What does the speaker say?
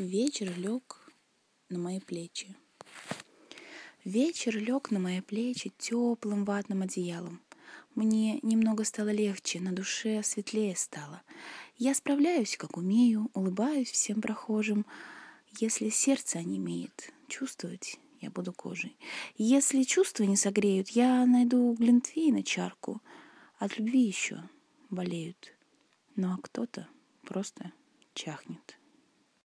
Вечер лег на мои плечи. Вечер лег на мои плечи теплым ватным одеялом. Мне немного стало легче, на душе светлее стало. Я справляюсь, как умею, улыбаюсь всем прохожим. Если сердце онемеет, чувствовать я буду кожей. Если чувства не согреют, я найду глинтвейна чарку. От любви еще болеют. Ну а кто-то просто чахнет.